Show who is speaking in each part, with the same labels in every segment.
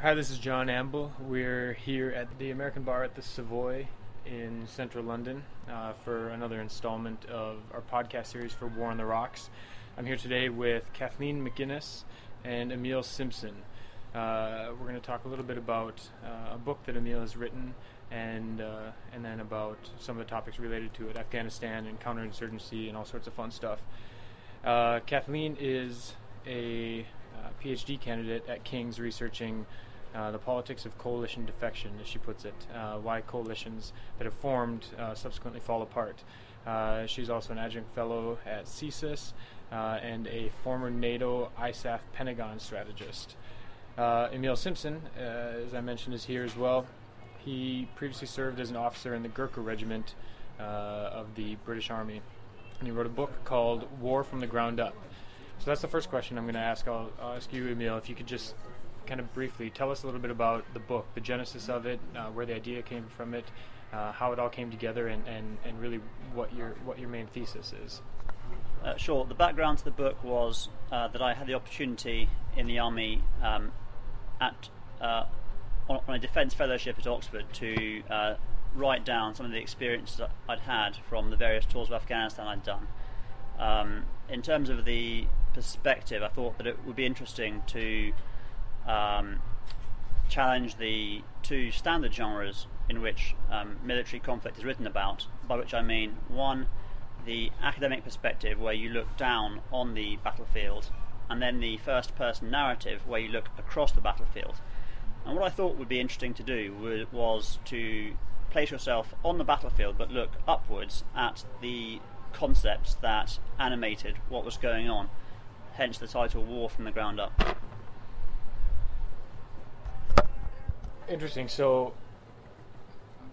Speaker 1: Hi, this is John Amble. We're here at the American Bar at the Savoy in central London uh, for another installment of our podcast series for War on the Rocks. I'm here today with Kathleen McInnis and Emile Simpson. Uh, we're going to talk a little bit about uh, a book that Emile has written and uh, and then about some of the topics related to it, Afghanistan and counterinsurgency and all sorts of fun stuff. Uh, Kathleen is a uh, PhD candidate at King's researching uh, the politics of coalition defection, as she puts it, uh, why coalitions that have formed uh, subsequently fall apart. Uh, she's also an adjunct fellow at CSIS uh, and a former NATO ISAF Pentagon strategist. Emile Simpson, as I mentioned, is here as well. He previously served as an officer in the Gurkha Regiment of the British Army, and he wrote a book called War from the Ground Up. So that's the first question I'm going to ask. I'll, I'll ask you, Emile, if you could just kind of briefly tell us a little bit about the book, the genesis of it, uh, where the idea came from it, uh, how it all came together, and, and, and really what your what your main thesis is.
Speaker 2: Uh, sure. The background to the book was uh, that I had the opportunity in the army um, at uh, on, on, a defence fellowship at Oxford to uh, write down some of the experiences I'd had from the various tours of Afghanistan I'd done. Um, in terms of the perspective, I thought that it would be interesting to um, challenge the two standard genres in which um, military conflict is written about, by which I mean one, the academic perspective where you look down on the battlefield, and then the first person narrative where you look across the battlefield. And what I thought would be interesting to do was to place yourself on the battlefield but look upwards at the concepts that animated what was going on, hence the title War from the Ground Up.
Speaker 1: Interesting. So,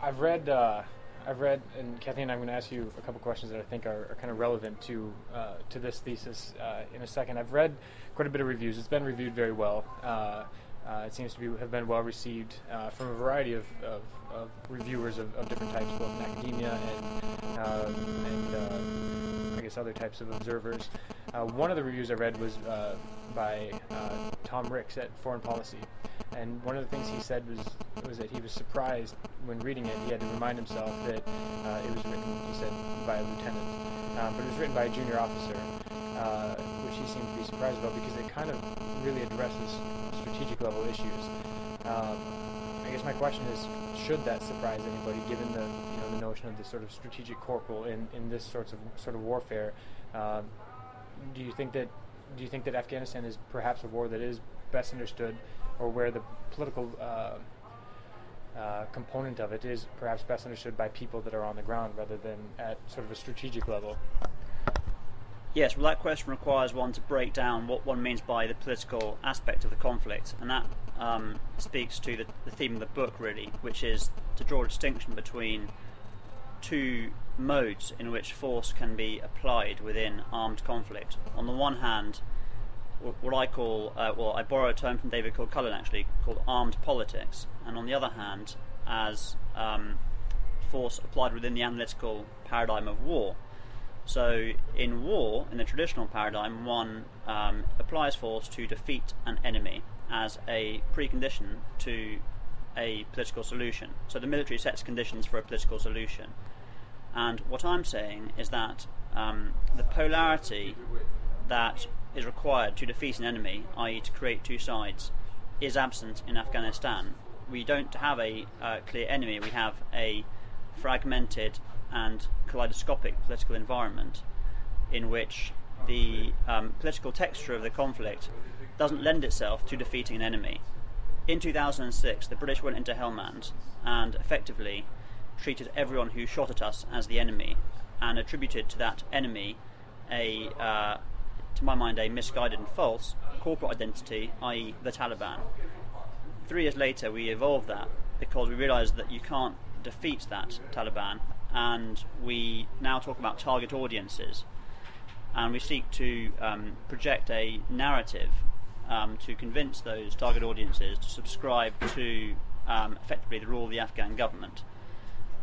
Speaker 1: I've read, uh, I've read, and Kathleen, I'm going to ask you a couple questions that I think are, are kind of relevant to uh, to this thesis uh, in a second. I've read quite a bit of reviews. It's been reviewed very well. Uh, uh, it seems to be have been well received uh, from a variety of, of, of reviewers of, of, different types, both in academia and um, and I guess other types of observers. one of the reviews I read was by Tom Ricks at Foreign Policy, and one of the things he said was was that he was surprised when reading it. He had to remind himself that uh, it was written, he said, by a lieutenant, um, but it was written by a junior officer, uh, which he seemed to be surprised about because it kind of really addresses strategic level issues. Um, I guess my question is, should that surprise anybody, given the you know the notion of the sort of strategic corporal in, in this sorts of sort of warfare? Um, do you think that do you think that Afghanistan is perhaps a war that is best understood or where the political uh, uh, component of it is perhaps best understood by people that are on the ground rather than at sort of a strategic level.
Speaker 2: Yes, well, that question requires one to break down what one means by the political aspect of the conflict, and that um, speaks to the, the, theme of the book, really, which is to draw a distinction between two modes in which force can be applied within armed conflict. On the one hand, what I call, uh, well, I borrow a term from David Kilcullen actually, called armed politics, and on the other hand, as um, force applied within the analytical paradigm of war. So, in war, in the traditional paradigm, one um, applies force to defeat an enemy as a precondition to a political solution. So, the military sets conditions for a political solution. And what I'm saying is that um, the polarity that is required to defeat an enemy, i.e., to create two sides, is absent in Afghanistan. We don't have a uh, clear enemy, we have a fragmented and kaleidoscopic political environment in which the um, political texture of the conflict doesn't lend itself to defeating an enemy. In 2006, the British went into Helmand and effectively treated everyone who shot at us as the enemy and attributed to that enemy a uh, to my mind, a misguided and false corporate identity, i.e., the Taliban. Three years later, we evolved that because we realised that you can't defeat that Taliban, and we now talk about target audiences, and we seek to um, project a narrative um, to convince those target audiences to subscribe to um, effectively the rule of the Afghan government.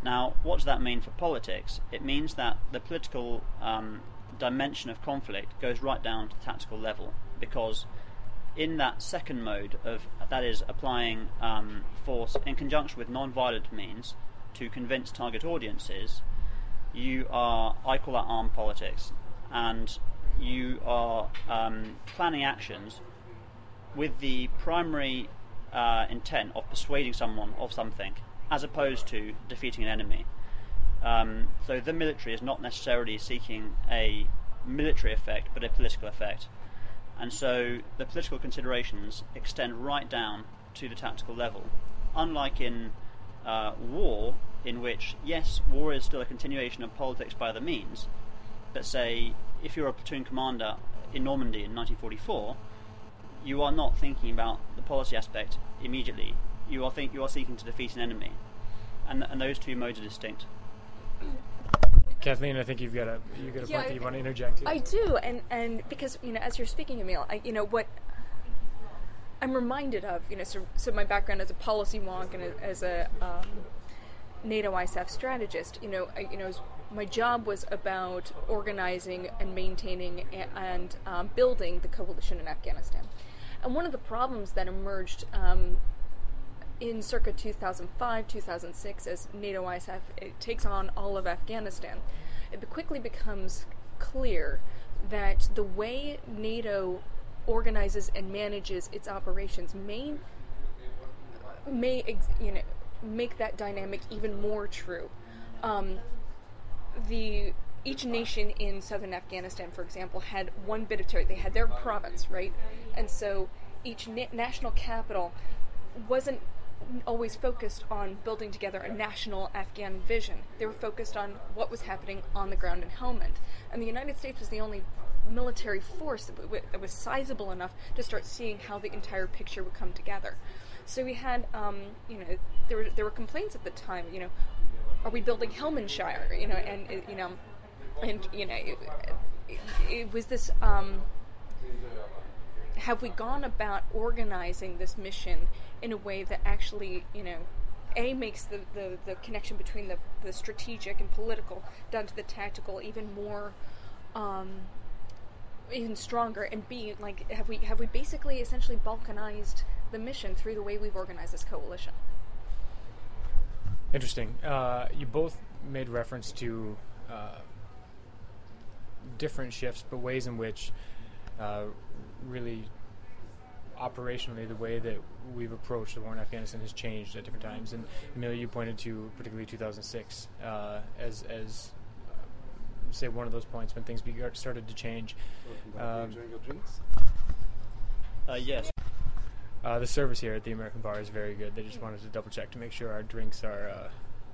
Speaker 2: Now, what does that mean for politics? It means that the political um, dimension of conflict goes right down to the tactical level because in that second mode of that is applying um, force in conjunction with non-violent means to convince target audiences, you are I call that armed politics, and you are um, planning actions with the primary uh, intent of persuading someone of something, as opposed to defeating an enemy. Um, so the military is not necessarily seeking a military effect, but a political effect. And so the political considerations extend right down to the tactical level. Unlike in uh, war, in which, yes, war is still a continuation of politics by other means, but say, if you're a platoon commander in Normandy in 1944, you are not thinking about the policy aspect immediately. You are think you are seeking to defeat an enemy, and and those two modes are distinct.
Speaker 1: Kathleen, I think you've got a you've got a
Speaker 3: Yeah,
Speaker 1: point that you want to interject. Here.
Speaker 3: I do, and and because you know, as you're speaking, Emile, I, you know what I'm reminded of. You know, so, so my background as a policy wonk and a, as a um, NATO ISAF strategist. You know, I, you know, my job was about organizing and maintaining a- and um, building the coalition in Afghanistan. And one of the problems that emerged um, in circa 2005, 2006, as NATO ISAF takes on all of Afghanistan, it quickly becomes clear that the way NATO organizes and manages its operations may may ex- you know make that dynamic even more true. Um, the each nation in southern Afghanistan, for example, had one bit of territory. They had their province, right? And so each na- national capital wasn't always focused on building together a national Afghan vision. They were focused on what was happening on the ground in Helmand. And the United States was the only military force that, was sizable enough to start seeing how the entire picture would come together. So we had, um, you know, there were there were complaints at the time. You know, are we building Helmandshire? You know, and uh, you know, and you know, it, it, it was this. Um, have we gone about organizing this mission in a way that actually, you know, a makes the, the, the connection between the, the strategic and political down to the tactical even more um, even stronger and b like have we have we basically essentially balkanized the mission through the way we've organized this coalition
Speaker 1: Interesting. Uh, you both made reference to uh, different shifts, but ways in which uh, really operationally the way that we've approached the war in Afghanistan has changed at different times. And Emile, you pointed to particularly 2006 uh, as as uh, say one of those points when things begar- started to change. Um,
Speaker 4: enjoying your drinks?
Speaker 2: Uh, yes,
Speaker 1: Uh, the service here at the American Bar is very good. They just wanted to double check to make sure our drinks are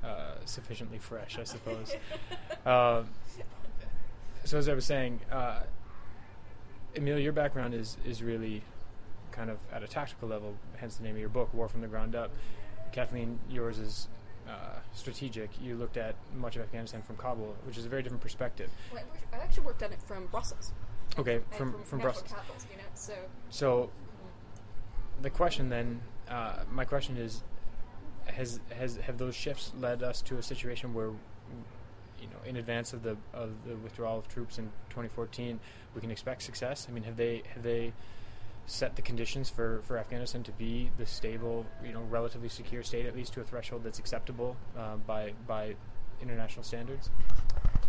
Speaker 1: uh, uh, sufficiently fresh, I suppose. so as I was saying, uh, Emile, your background is is really kind of at a tactical level, hence the name of your book, War from the Ground Up. Kathleen, yours is uh, strategic. You looked at much of Afghanistan from Kabul, which is a very different perspective.
Speaker 3: well, I actually worked on it from brussels
Speaker 1: Okay, from from Brussels.
Speaker 3: capitals you know so
Speaker 1: So the question then, uh, my question is, has has have those shifts led us to a situation where, you know, in advance of the of the withdrawal of troops in 2014, we can expect success? I mean, have they have they set the conditions for, for Afghanistan to be the stable, you know, relatively secure state, at least to a threshold that's acceptable uh, by by international standards?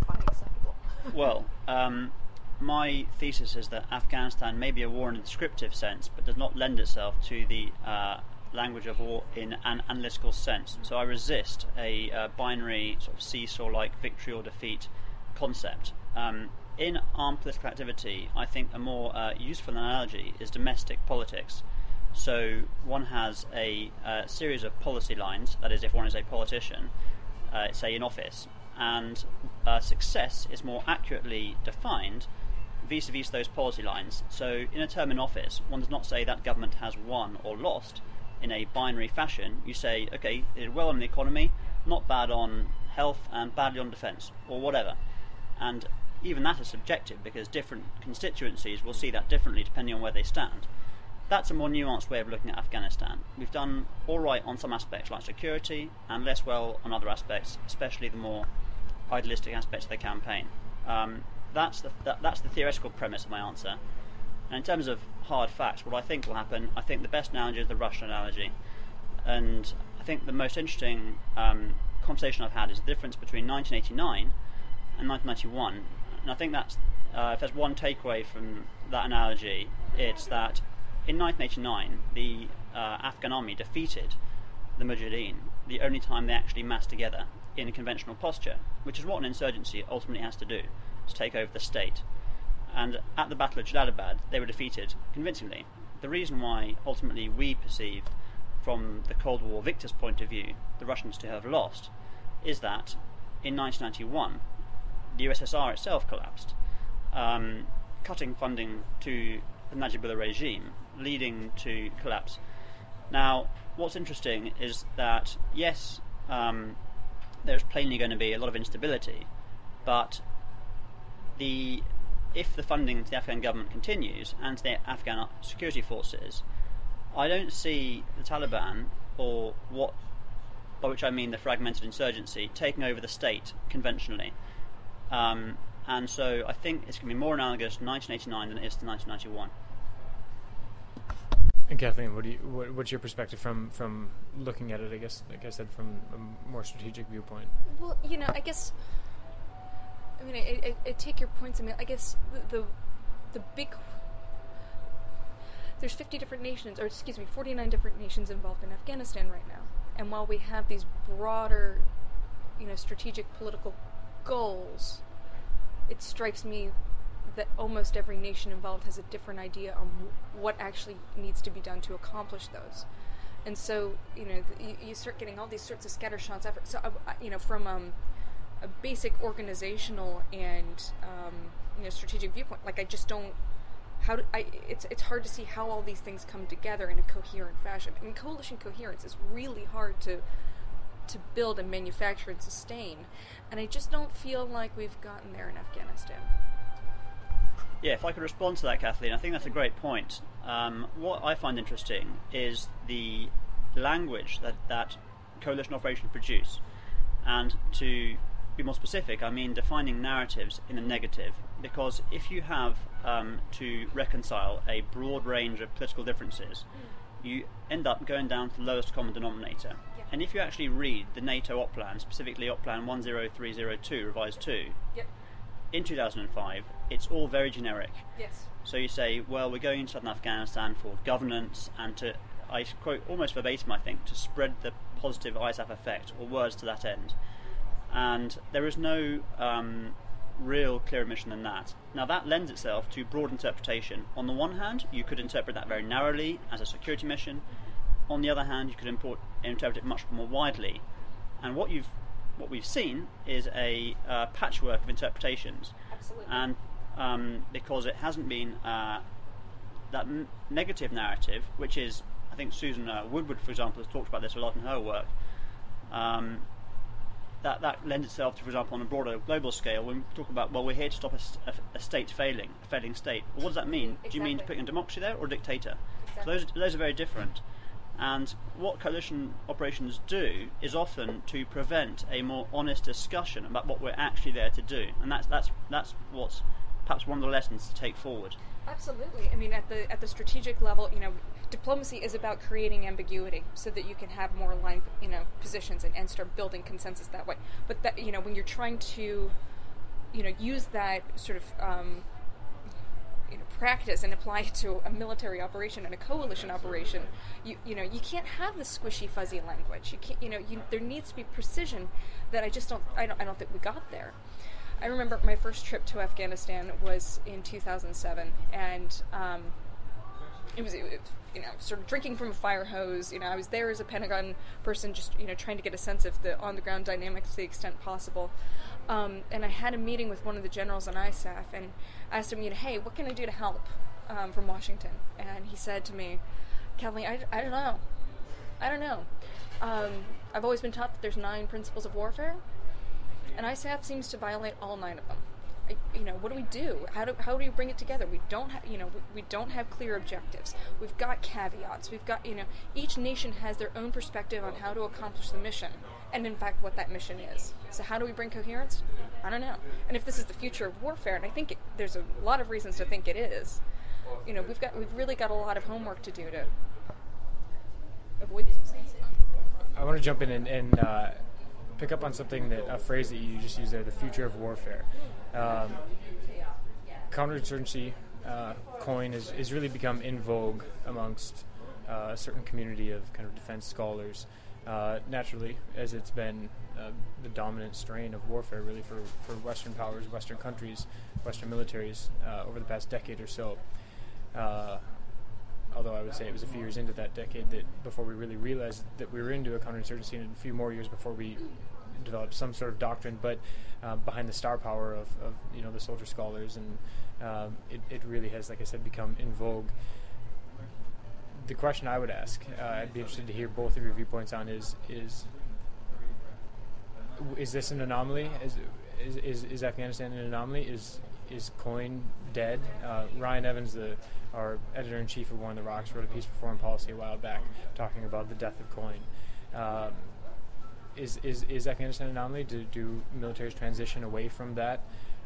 Speaker 3: fine acceptable
Speaker 2: Well, um, my thesis is that Afghanistan may be a war in a descriptive sense, but does not lend itself to the uh, language of war in an analytical sense. So I resist a uh, binary sort of seesaw-like victory or defeat concept. Um, in armed political activity, I think a more uh, useful analogy is domestic politics. So one has a uh, series of policy lines, that is, if one is a politician, uh, say in office, and uh, success is more accurately defined vis-a-vis those policy lines. So in a term in office, one does not say that government has won or lost in a binary fashion. You say, okay, did well on the economy, not bad on health, and badly on defence, or whatever. And even that is subjective because different constituencies will see that differently depending on where they stand. That's a more nuanced way of looking at Afghanistan. We've done all right on some aspects like security and less well on other aspects, especially the more idealistic aspects of the campaign. Um, that's the that, that's the theoretical premise of my answer. And in terms of hard facts, what I think will happen, I think the best analogy is the Russian analogy. And I think the most interesting um, conversation I've had is the difference between 1989 and 1991. And I think that's, uh, if there's one takeaway from that analogy, it's that in 1989, the uh, Afghan army defeated the Mujahideen the only time they actually massed together in a conventional posture, which is what an insurgency ultimately has to do to take over the state. And at the Battle of Jalalabad, they were defeated convincingly. The reason why ultimately we perceive, from the Cold War victors' point of view, the Russians to have lost, is that in 1991, the USSR itself collapsed, um, cutting funding to the Najibullah regime, leading to collapse. Now, what's interesting is that yes, um, there's plainly going to be a lot of instability, but the if the funding to the Afghan government continues and to the Afghan security forces, I don't see the Taliban or what, by which I mean the fragmented insurgency, taking over the state conventionally. Um, and so I think it's going to be more analogous to 1989 than it is to 1991.
Speaker 1: And Kathleen, what do you, what, what's your perspective from, from looking at it? I guess, like I said, from a more strategic viewpoint.
Speaker 3: Well, you know, I guess. I mean, I, I, I take your points. I mean, I guess the, the the big there's 50 different nations, or excuse me, 49 different nations involved in Afghanistan right now. And while we have these broader, you know, strategic political goals, it strikes me that almost every nation involved has a different idea on what actually needs to be done to accomplish those. And so, you know, you, start getting all these sorts of scattershot efforts. So, uh, you know, from um, a basic organizational and um, you know strategic viewpoint, like I just don't. How do I? It's it's hard to see how all these things come together in a coherent fashion. I mean, coalition coherence is really hard to to build and manufacture and sustain, and I just don't feel like we've gotten there in Afghanistan.
Speaker 2: Yeah, if I could respond to that, Kathleen, I think that's a great point. Um, what I find interesting is the language that that coalition operations produce, and to be more specific, I mean defining narratives in the negative. Because if you have um, to reconcile a broad range of political differences, you end up going down to the lowest common denominator.
Speaker 3: Yeah.
Speaker 2: And if you actually read the NATO op plan, specifically op plan 10302, revised 2,
Speaker 3: Yep.
Speaker 2: in 2005, it's all very generic.
Speaker 3: Yes.
Speaker 2: So you say, well, we're going into southern Afghanistan for governance and to, I quote almost verbatim, I think, to spread the positive ISAF effect, or words to that end. And there is no um, real clearer mission than that. Now, that lends itself to broad interpretation. On the one hand, you could interpret that very narrowly as a security mission. On the other hand, you could import, interpret it much more widely. And what you've what we've seen is a uh, patchwork of interpretations
Speaker 3: Absolutely.
Speaker 2: and um, because it hasn't been uh, that negative narrative, which is, I think Susan uh, Woodward, for example, has talked about this a lot in her work. Um, that that lends itself to, for example, on a broader global scale, when we talk about, well, we're here to stop a state failing, a failing state. Well, what does that mean? Do you mean to
Speaker 3: Exactly.
Speaker 2: put in democracy there or a dictator?
Speaker 3: Exactly.
Speaker 2: So those those are very different. And what coalition operations do is often to prevent a more honest discussion about what we're actually there to do, and that's that's that's what's perhaps one of the lessons to take forward.
Speaker 3: Absolutely. I mean, at the at the strategic level, you know, diplomacy is about creating ambiguity so that you can have more aligned, you know, positions and, and start building consensus that way. But that you know, when you're trying to, you know, use that sort of um, you know, practice and apply it to a military operation and a coalition operation, you you know, you can't have the squishy, fuzzy language. You can't, you know, you, there needs to be precision that I just don't, I don't, I don't think we got there. I remember my first trip to Afghanistan was in 2007, and um, it was, it you know, sort of drinking from a fire hose. You know, I was there as a Pentagon person, just you know, trying to get a sense of the on-the-ground dynamics to the extent possible. Um, and I had a meeting with one of the generals on ISAF, and I asked him, you know, hey, what can I do to help um, from Washington? And he said to me, Kathleen, I, I don't know. I don't know. Um, I've always been taught that there's nine principles of warfare, and ISAF seems to violate all nine of them. You know, what do we do? How do how do we bring it together? We don't have, you know, we, we don't have clear objectives. We've got caveats. We've got, you know, each nation has their own perspective on how to accomplish the mission, and in fact, what that mission is. So, how do we bring coherence? I don't know. And if this is the future of warfare, and I think it, there's a lot of reasons to think it is, you know, we've got we've really got a lot of homework to do to avoid these mistakes.
Speaker 1: I want to jump in and, and uh, pick up on something that a phrase that you just used there: the future of warfare. Um, counterinsurgency uh, coin has really become in vogue amongst uh, a certain community of kind of defense scholars. Uh, naturally, as it's been uh, the dominant strain of warfare, really for, for Western powers, Western countries, Western militaries uh, over the past decade or so. Uh, although I would say it was a few years into that decade that before we really realized that we were into a counterinsurgency, and a few more years before we developed some sort of doctrine. But uh, behind the star power of, of, you know the soldier scholars, and um, it, it really has, like I said, become in vogue the question I would ask, uh, I'd be interested to hear both of your viewpoints on is is is this an anomaly? Is is, is, is Afghanistan an anomaly? Is is Coin dead? Uh, Ryan Evans, the our editor in chief of War on the Rocks, wrote a piece for Foreign Policy a while back talking about the death of Coin. Um, is, is is Afghanistan an anomaly? Do, do militaries transition away from that,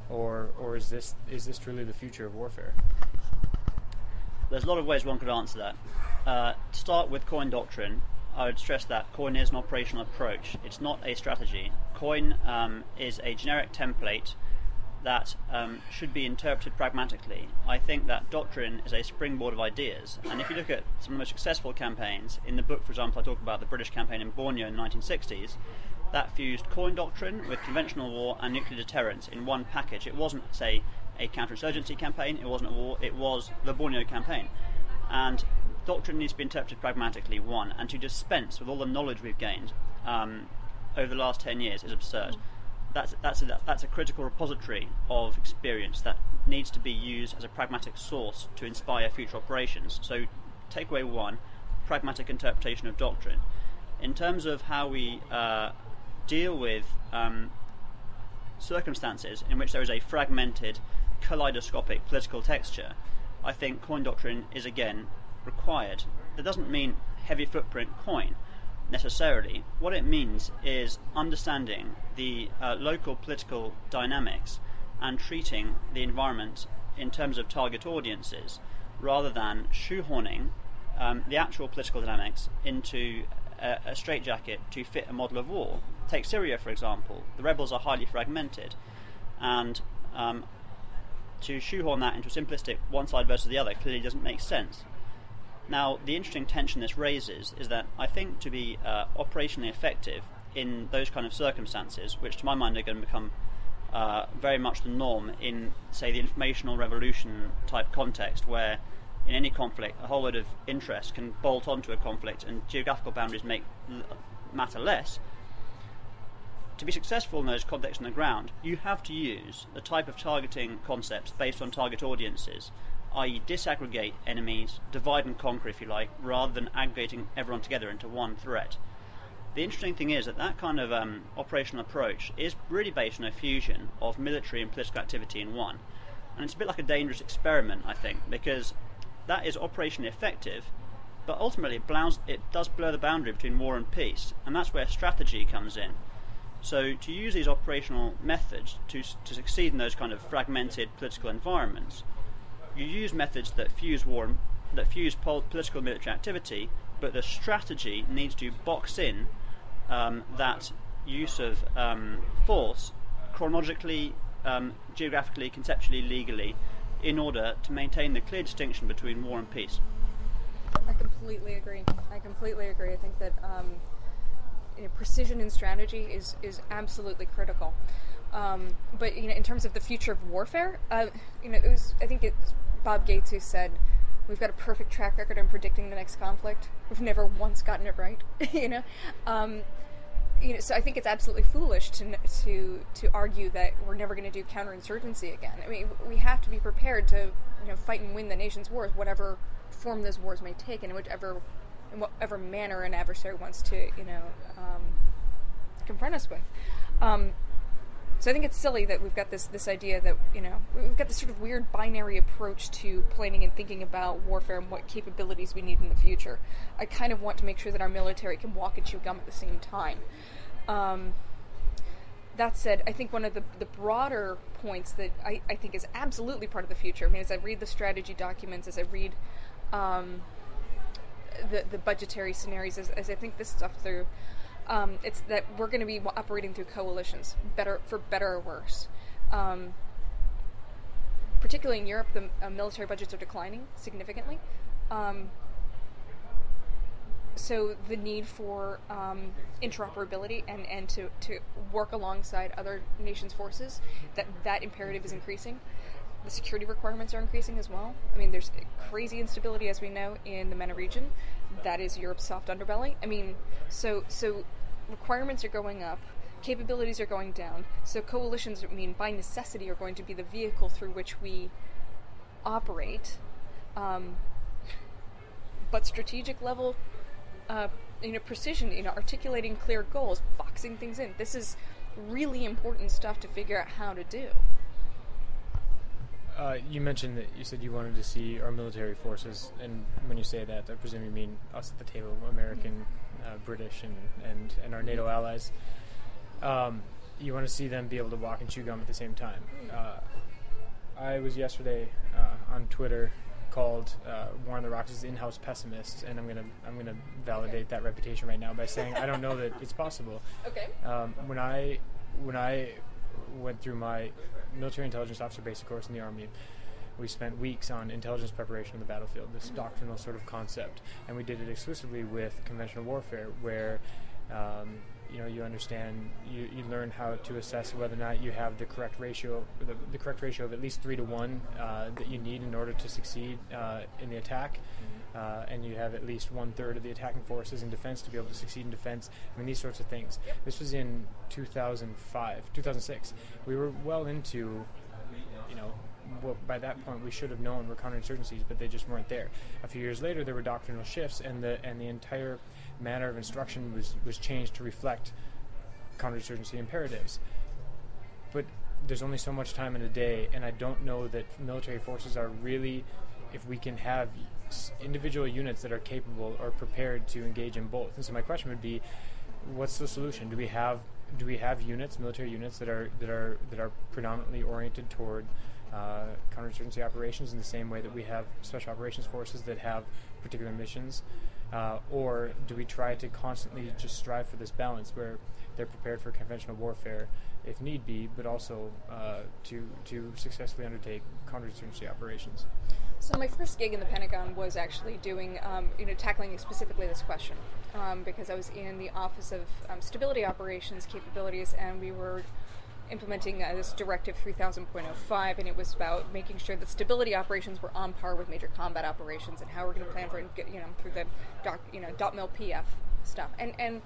Speaker 1: or or is this is this truly the future of warfare?
Speaker 2: There's a lot of ways one could answer that. Uh, to start with coin doctrine, I would stress that coin is an operational approach. It's not a strategy. Coin um, is a generic template that um, should be interpreted pragmatically. I think that doctrine is a springboard of ideas. And if you look at some of the most successful campaigns, in the book, for example, I talk about the British campaign in Borneo in the 1960s, that fused coin doctrine with conventional war and nuclear deterrence in one package. It wasn't, say, a counterinsurgency campaign, it wasn't a war, it was the Borneo campaign. And doctrine needs to be interpreted pragmatically, one, and to dispense with all the knowledge we've gained um, over the last 10 years is absurd. That's, that's, a, that's a critical repository of experience that needs to be used as a pragmatic source to inspire future operations. So, takeaway one pragmatic interpretation of doctrine. In terms of how we uh, deal with um, circumstances in which there is a fragmented, kaleidoscopic political texture, I think coin doctrine is again required. That doesn't mean heavy footprint coin necessarily. What it means is understanding the uh, local political dynamics and treating the environment in terms of target audiences rather than shoehorning um, the actual political dynamics into a, a straitjacket to fit a model of war. Take Syria, for example. The rebels are highly fragmented, and um, to shoehorn that into a simplistic one side versus the other clearly doesn't make sense. Now, the interesting tension this raises is that I think to be uh, operationally effective in those kind of circumstances, which to my mind are going to become uh, very much the norm in, say, the informational revolution type context, where in any conflict a whole load of interests can bolt onto a conflict and geographical boundaries make matter less. To be successful in those contexts on the ground, you have to use the type of targeting concepts based on target audiences i.e., disaggregate enemies, divide and conquer, if you like, rather than aggregating everyone together into one threat. The interesting thing is that that kind of um, operational approach is really based on a fusion of military and political activity in one. And it's a bit like a dangerous experiment, I think, because that is operationally effective, but ultimately it, blows, it does blur the boundary between war and peace, and that's where strategy comes in. So, to use these operational methods to, to succeed in those kind of fragmented political environments, you use methods that fuse war, that fuse pol- political military activity, but the strategy needs to box in um, that use of um, force chronologically, um, geographically, conceptually, legally, in order to maintain the clear distinction between war and peace.
Speaker 3: I completely agree. I completely agree. I think that um, you know, precision in strategy is is absolutely critical. Um, but you know, in terms of the future of warfare, uh, you know, it was I think it's Bob Gates who said, "We've got a perfect track record in predicting the next conflict. We've never once gotten it right." you know, um, you know. So I think it's absolutely foolish to to to argue that we're never going to do counterinsurgency again. I mean, we have to be prepared to you know fight and win the nation's wars, whatever form those wars may take, and in whichever in whatever manner an adversary wants to you know um, confront us with. Um, so I think it's silly that we've got this this idea that you know we've got this sort of weird binary approach to planning and thinking about warfare and what capabilities we need in the future. I kind of want to make sure that our military can walk and chew gum at the same time. Um, that said, I think one of the, the broader points that I, I think is absolutely part of the future. I mean, as I read the strategy documents, as I read um, the the budgetary scenarios, as, as I think this stuff through, um, it's that we're going to be operating through coalitions, better for better or worse. Um, particularly in Europe, the uh, military budgets are declining significantly. Um, so the need for um, interoperability and, and to, to work alongside other nations' forces, that that imperative is increasing. The security requirements are increasing as well. I mean, there's crazy instability, as we know, in the MENA region. That is Europe's soft underbelly. I mean, so so requirements are going up, capabilities are going down. So coalitions, I mean, by necessity, are going to be the vehicle through which we operate. Um, but strategic level uh, you know, precision, you know, articulating clear goals, boxing things in. This is really important stuff to figure out how to do.
Speaker 1: Uh, you mentioned that you said you wanted to see our military forces, and when you say that, I presume you mean us at the table, American, uh, British, and, and, and our NATO allies. Um, you want to see them be able to walk and chew gum at the same time. Uh, I was yesterday uh, on Twitter called uh, War on the Rocks' in-house pessimist, and I'm gonna I'm gonna validate okay. that reputation right now by saying I don't know that it's possible.
Speaker 3: Okay.
Speaker 1: Um, when I when I went through my military intelligence officer basic course in the army, we spent weeks on intelligence preparation on the battlefield, this doctrinal sort of concept, and we did it exclusively with conventional warfare, where um, you know you understand you, you learn how to assess whether or not you have the correct ratio the, the correct ratio of at least three to one uh, that you need in order to succeed uh, in the attack mm-hmm. uh, and you have at least one third of the attacking forces in defense to be able to succeed in defense I mean these sorts of things yep. this was in 2005 2006 we were well into you know well, by that point we should have known were counterinsurgencies, but they just weren't there. A few years later, there were doctrinal shifts, and the and the entire manner of instruction was, was changed to reflect counterinsurgency imperatives. But there's only so much time in a day, and I don't know that military forces are really, if we can have individual units that are capable or prepared to engage in both. And so my question would be, what's the solution? Do we have do we have units, military units that are that are that are predominantly oriented toward uh, counterinsurgency operations in the same way that we have special operations forces that have particular missions? Uh, or do we try to constantly just strive for this balance where they're prepared for conventional warfare if need be, but also uh, to, to successfully undertake counterinsurgency operations?
Speaker 3: So my first gig in the Pentagon was actually doing, um, you know, tackling specifically this question um, because I was in the Office of um, Stability Operations Capabilities, and we were implementing uh, this Directive 3000.05, and it was about making sure that stability operations were on par with major combat operations, and how we're going to plan for it, you know, through the doc, you know, DOTMLPF stuff. And and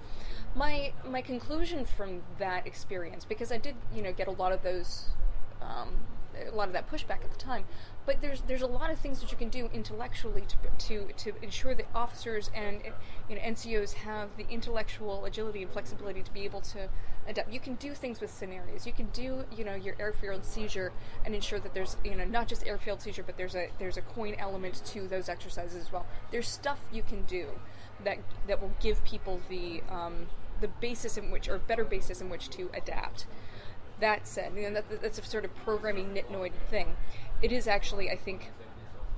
Speaker 3: my my conclusion from that experience, because I did, you know, get a lot of those. Um, a lot of that pushback at the time, but there's there's a lot of things that you can do intellectually to to, to ensure that officers and you know NCOs have the intellectual agility and flexibility to be able to adapt. You can do things with scenarios. You can do you know your airfield seizure and ensure that there's you know not just airfield seizure, but there's a there's a coin element to those exercises as well. There's stuff you can do that that will give people the um, the basis in which or better basis in which to adapt. That said, you know, that, that's a sort of programming nitnoid thing. It is actually, I think,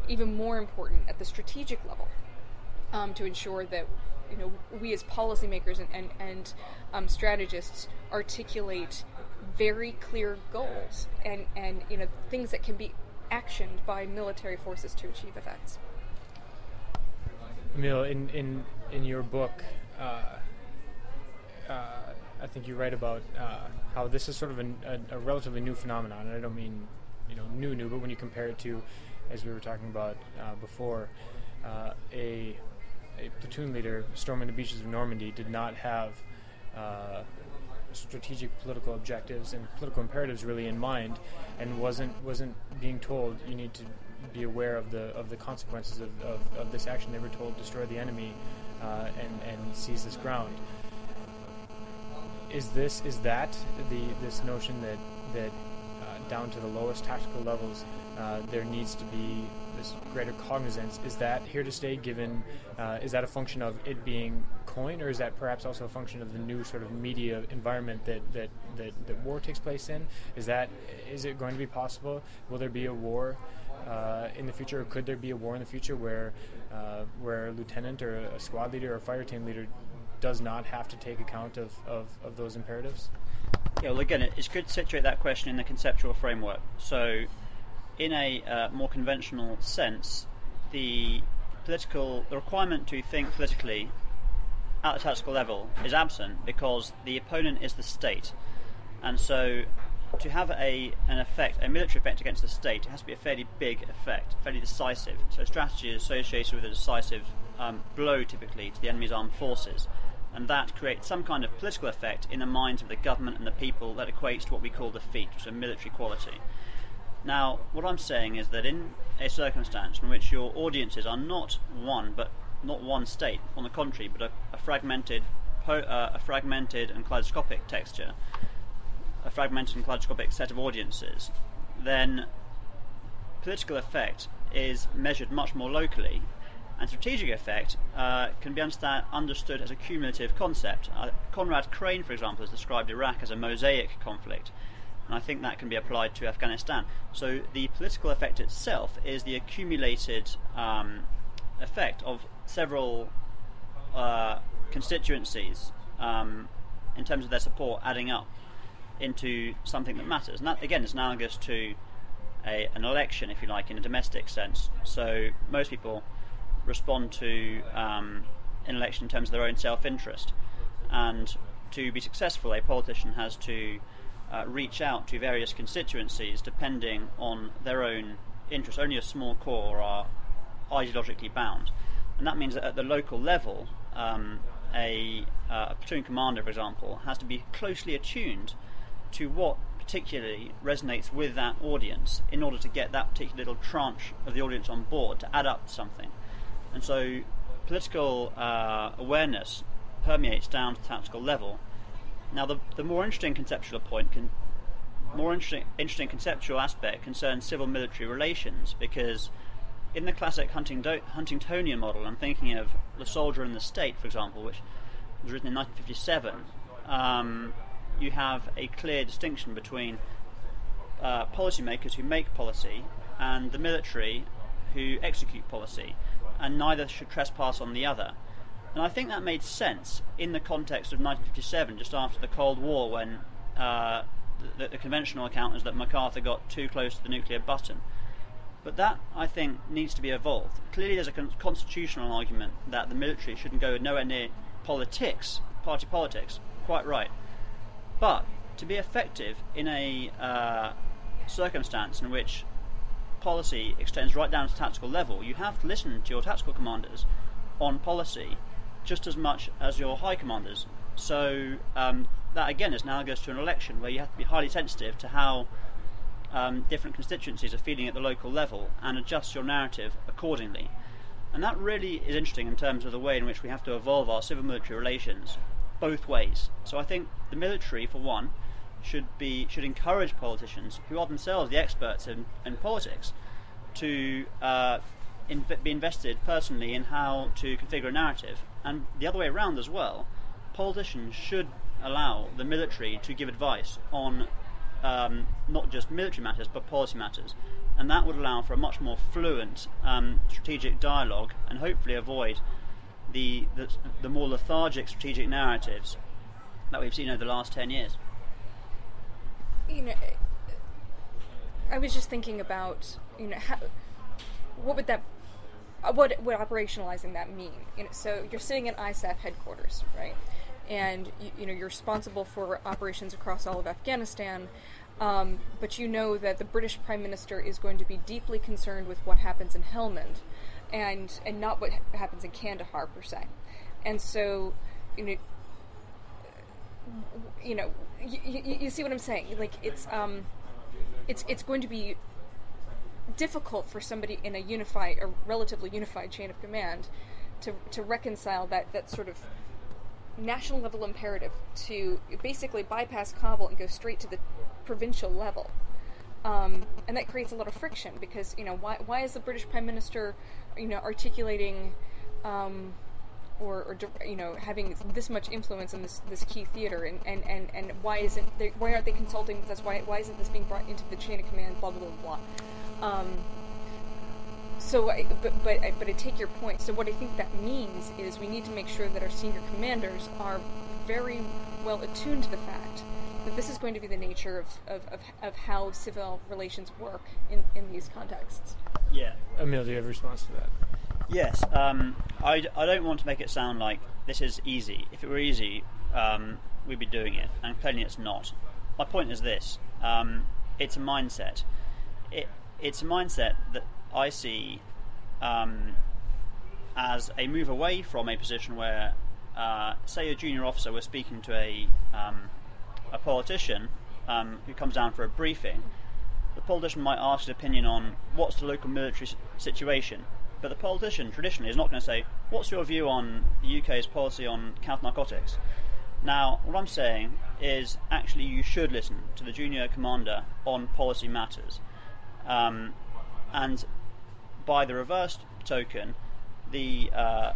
Speaker 3: even more important at the strategic level um, to ensure that you know we as policymakers and and, and um, strategists articulate very clear goals and and you know things that can be actioned by military forces to achieve effects.
Speaker 1: Emile, in in in your book, uh, uh, I think you write about uh, how this is sort of a, a, a, relatively new phenomenon, and I don't mean you know new new, but when you compare it to, as we were talking about uh, before, uh, a a platoon leader storming the beaches of Normandy did not have uh, strategic political objectives and political imperatives really in mind, and wasn't wasn't being told you need to be aware of the of the consequences of, of, of this action. They were told destroy the enemy uh, and and seize this ground is this is that the this notion that that uh, down to the lowest tactical levels, uh, there needs to be this greater cognizance. Is that here to stay? Given uh, is that a function of it being coin, or is that perhaps also a function of the new sort of media environment that that, that, that war takes place in? Is that is it going to be possible? Will there be a war? Uh, in the future, or could there be a war in the future where uh, where a lieutenant or a squad leader or a fire team leader does not have to take account of, of, of those imperatives?
Speaker 2: Yeah, well, again, it's good to situate that question in the conceptual framework. So, in a uh, more conventional sense, the political the requirement to think politically at the tactical level is absent because the opponent is the state, and so to have a an effect, a military effect against the state, it has to be a fairly big effect, fairly decisive. So strategy is associated with a decisive um, blow, typically, to the enemy's armed forces, and that creates some kind of political effect in the minds of the government and the people that equates to what we call defeat, which is a military quality. Now, what I'm saying is that in a circumstance in which your audiences are not one, but not one state, on the contrary, but a, a fragmented, po- uh, a fragmented and kaleidoscopic texture, a fragmented and kaleidoscopic set of audiences, then political effect is measured much more locally, and strategic effect uh, can be understood as a cumulative concept. Uh, Conrad Crane, for example, has described Iraq as a mosaic conflict, and I think that can be applied to Afghanistan. So the political effect itself is the accumulated um, effect of several uh, constituencies um, in terms of their support adding up into something that matters. And that, again, is analogous to a, an election, if you like, in a domestic sense. So most people respond to um, an election in terms of their own self interest. And to be successful, a politician has to uh, reach out to various constituencies depending on their own interests. Only a small core are ideologically bound. And that means that at the local level, um, a, uh, a platoon commander, for example, has to be closely attuned to what particularly resonates with that audience in order to get that particular little tranche of the audience on board to add up something. And so political uh, awareness permeates down to tactical level. Now, the, the more interesting conceptual point, more interesting, interesting conceptual aspect concerns civil-military relations because in the classic Huntingtonian model, I'm thinking of The Soldier and the State, for example, which was written in 1957. Um, you have a clear distinction between uh, policymakers who make policy and the military who execute policy, and neither should trespass on the other. And I think that made sense in the context of 1957, just after the Cold War, when uh, the, the, conventional account is that MacArthur got too close to the nuclear button. But that, I think, needs to be evolved. Clearly, there's a con- constitutional argument that the military shouldn't go nowhere near politics, party politics. Quite right. But to be effective in a uh, circumstance in which policy extends right down to tactical level, you have to listen to your tactical commanders on policy just as much as your high commanders. So um, that again is analogous to an election where you have to be highly sensitive to how um, different constituencies are feeling at the local level and adjust your narrative accordingly. And that really is interesting in terms of the way in which we have to evolve our civil military relations both ways. So I think the military, for one, should be should encourage politicians who are themselves the experts in, in politics to uh, in, be invested personally in how to configure a narrative, and the other way around as well. Politicians should allow the military to give advice on um, not just military matters but policy matters, and that would allow for a much more fluent um, strategic dialogue and hopefully avoid the, the, the more lethargic strategic narratives that we've seen over the last 10 years.
Speaker 3: You know, I was just thinking about, you know, how, what would that, uh, what would operationalizing that mean? You know, so you're sitting at ISAF headquarters, right? And you, you know you're responsible for operations across all of Afghanistan, um, but you know that the British Prime Minister is going to be deeply concerned with what happens in Helmand, and and not what ha- happens in Kandahar per se. And so, you know, you know, you, you, see what I'm saying? Like it's um, it's it's going to be difficult for somebody in a unified, a relatively unified chain of command, to to reconcile that that sort of national level imperative to basically bypass Kabul and go straight to the provincial level. Um, and that creates a lot of friction because you know why why is the British Prime Minister you know articulating um, or, or you know having this much influence in this this key theater and and, and, and why isn't they, why aren't they consulting with us why why isn't this being brought into the chain of command blah blah blah blah um, so I, but but I, but I take your point so what I think that means is we need to make sure that our senior commanders are very well attuned to the fact that this is going to be the nature of, of, of, of how civil relations work in, in these contexts.
Speaker 2: Yeah.
Speaker 1: Emile, do you have a response to that?
Speaker 2: Yes. Um, I, I don't want to make it sound like this is easy. If it were easy, um, we'd be doing it, and clearly it's not. My point is this um, it's a mindset. It, it's a mindset that I see um, as a move away from a position where, uh, say, a junior officer was speaking to a um, a politician um, who comes down for a briefing, the politician might ask his opinion on what's the local military situation. But the politician traditionally is not going to say, What's your view on the UK's policy on counter narcotics? Now, what I'm saying is actually you should listen to the junior commander on policy matters. Um, and by the reverse token, the uh,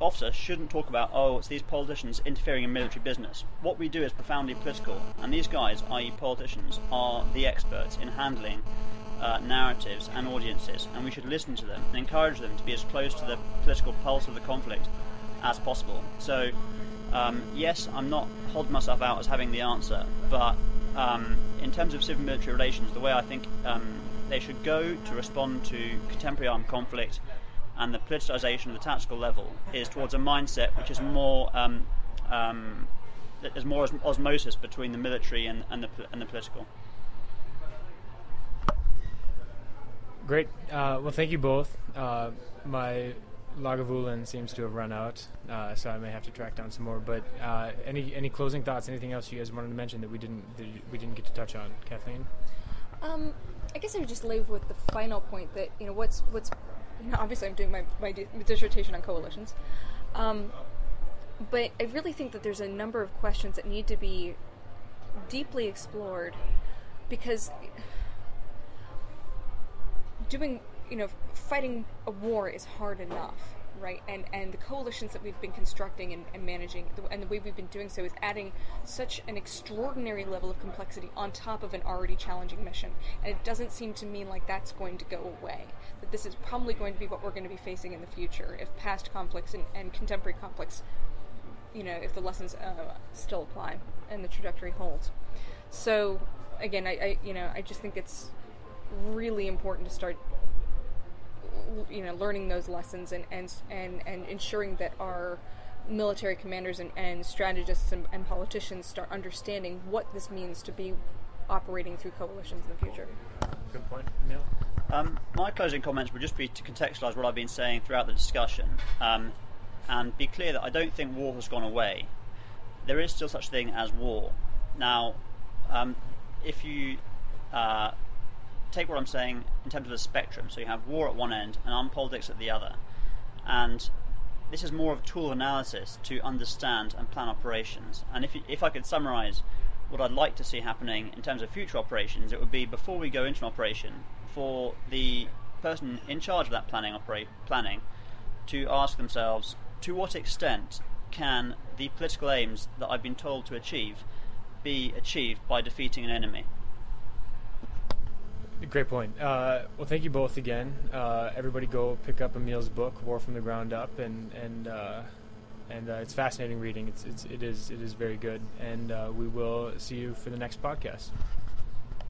Speaker 2: officer shouldn't talk about, oh, it's these politicians interfering in military business. What we do is profoundly political, and these guys, i.e., politicians, are the experts in handling uh, narratives and audiences, and we should listen to them and encourage them to be as close to the political pulse of the conflict as possible. So, um, yes, I'm not holding myself out as having the answer, but um, in terms of civil military relations, the way I think um, they should go to respond to contemporary armed conflict and the politicization of the tactical level is towards a mindset which is more um, um, there's more os- osmosis between the military and, and, the, and the political.
Speaker 1: Great. Uh, well, thank you both. Uh, my Lagavulin seems to have run out, uh, so I may have to track down some more. But uh, any any closing thoughts? Anything else you guys wanted to mention that we didn't that we didn't get to touch on, Kathleen?
Speaker 3: Um, I guess I would just leave with the final point that you know what's what's you know obviously I'm doing my my di- dissertation on coalitions, um, but I really think that there's a number of questions that need to be deeply explored because doing you know fighting a war is hard enough right? And and the coalitions that we've been constructing and, and managing and the way we've been doing so is adding such an extraordinary level of complexity on top of an already challenging mission. And it doesn't seem to me like that's going to go away that this is probably going to be what we're going to be facing in the future if past conflicts and, and contemporary conflicts you know if the lessons uh, still apply and the trajectory holds. So again I, I you know i just think it's really important to start you know learning those lessons and and and, and ensuring that our military commanders and, and strategists and, and politicians start understanding what this means to be operating through coalitions in the future
Speaker 1: Good point, Emile.
Speaker 2: Um, my closing comments would just be to contextualise what I've been saying throughout the discussion um, and be clear that I don't think war has gone away. There is still such thing as war. Now, um, if you uh, take what I'm saying in terms of the spectrum, so you have war at one end and armed politics at the other, and this is more of a tool of analysis to understand and plan operations. And if, if I could summarise what I'd like to see happening in terms of future operations, it would be before we go into an operation, for the person in charge of that planning opera- planning to ask themselves to what extent can the political aims that I've been told to achieve be achieved by defeating an enemy.
Speaker 1: Great point. Uh, well, thank you both again. Uh, everybody, go pick up Emile's book, War from the Ground Up, and and uh, and uh, it's fascinating reading. It's, it's it is it is very good, and uh, we will see you for the next podcast.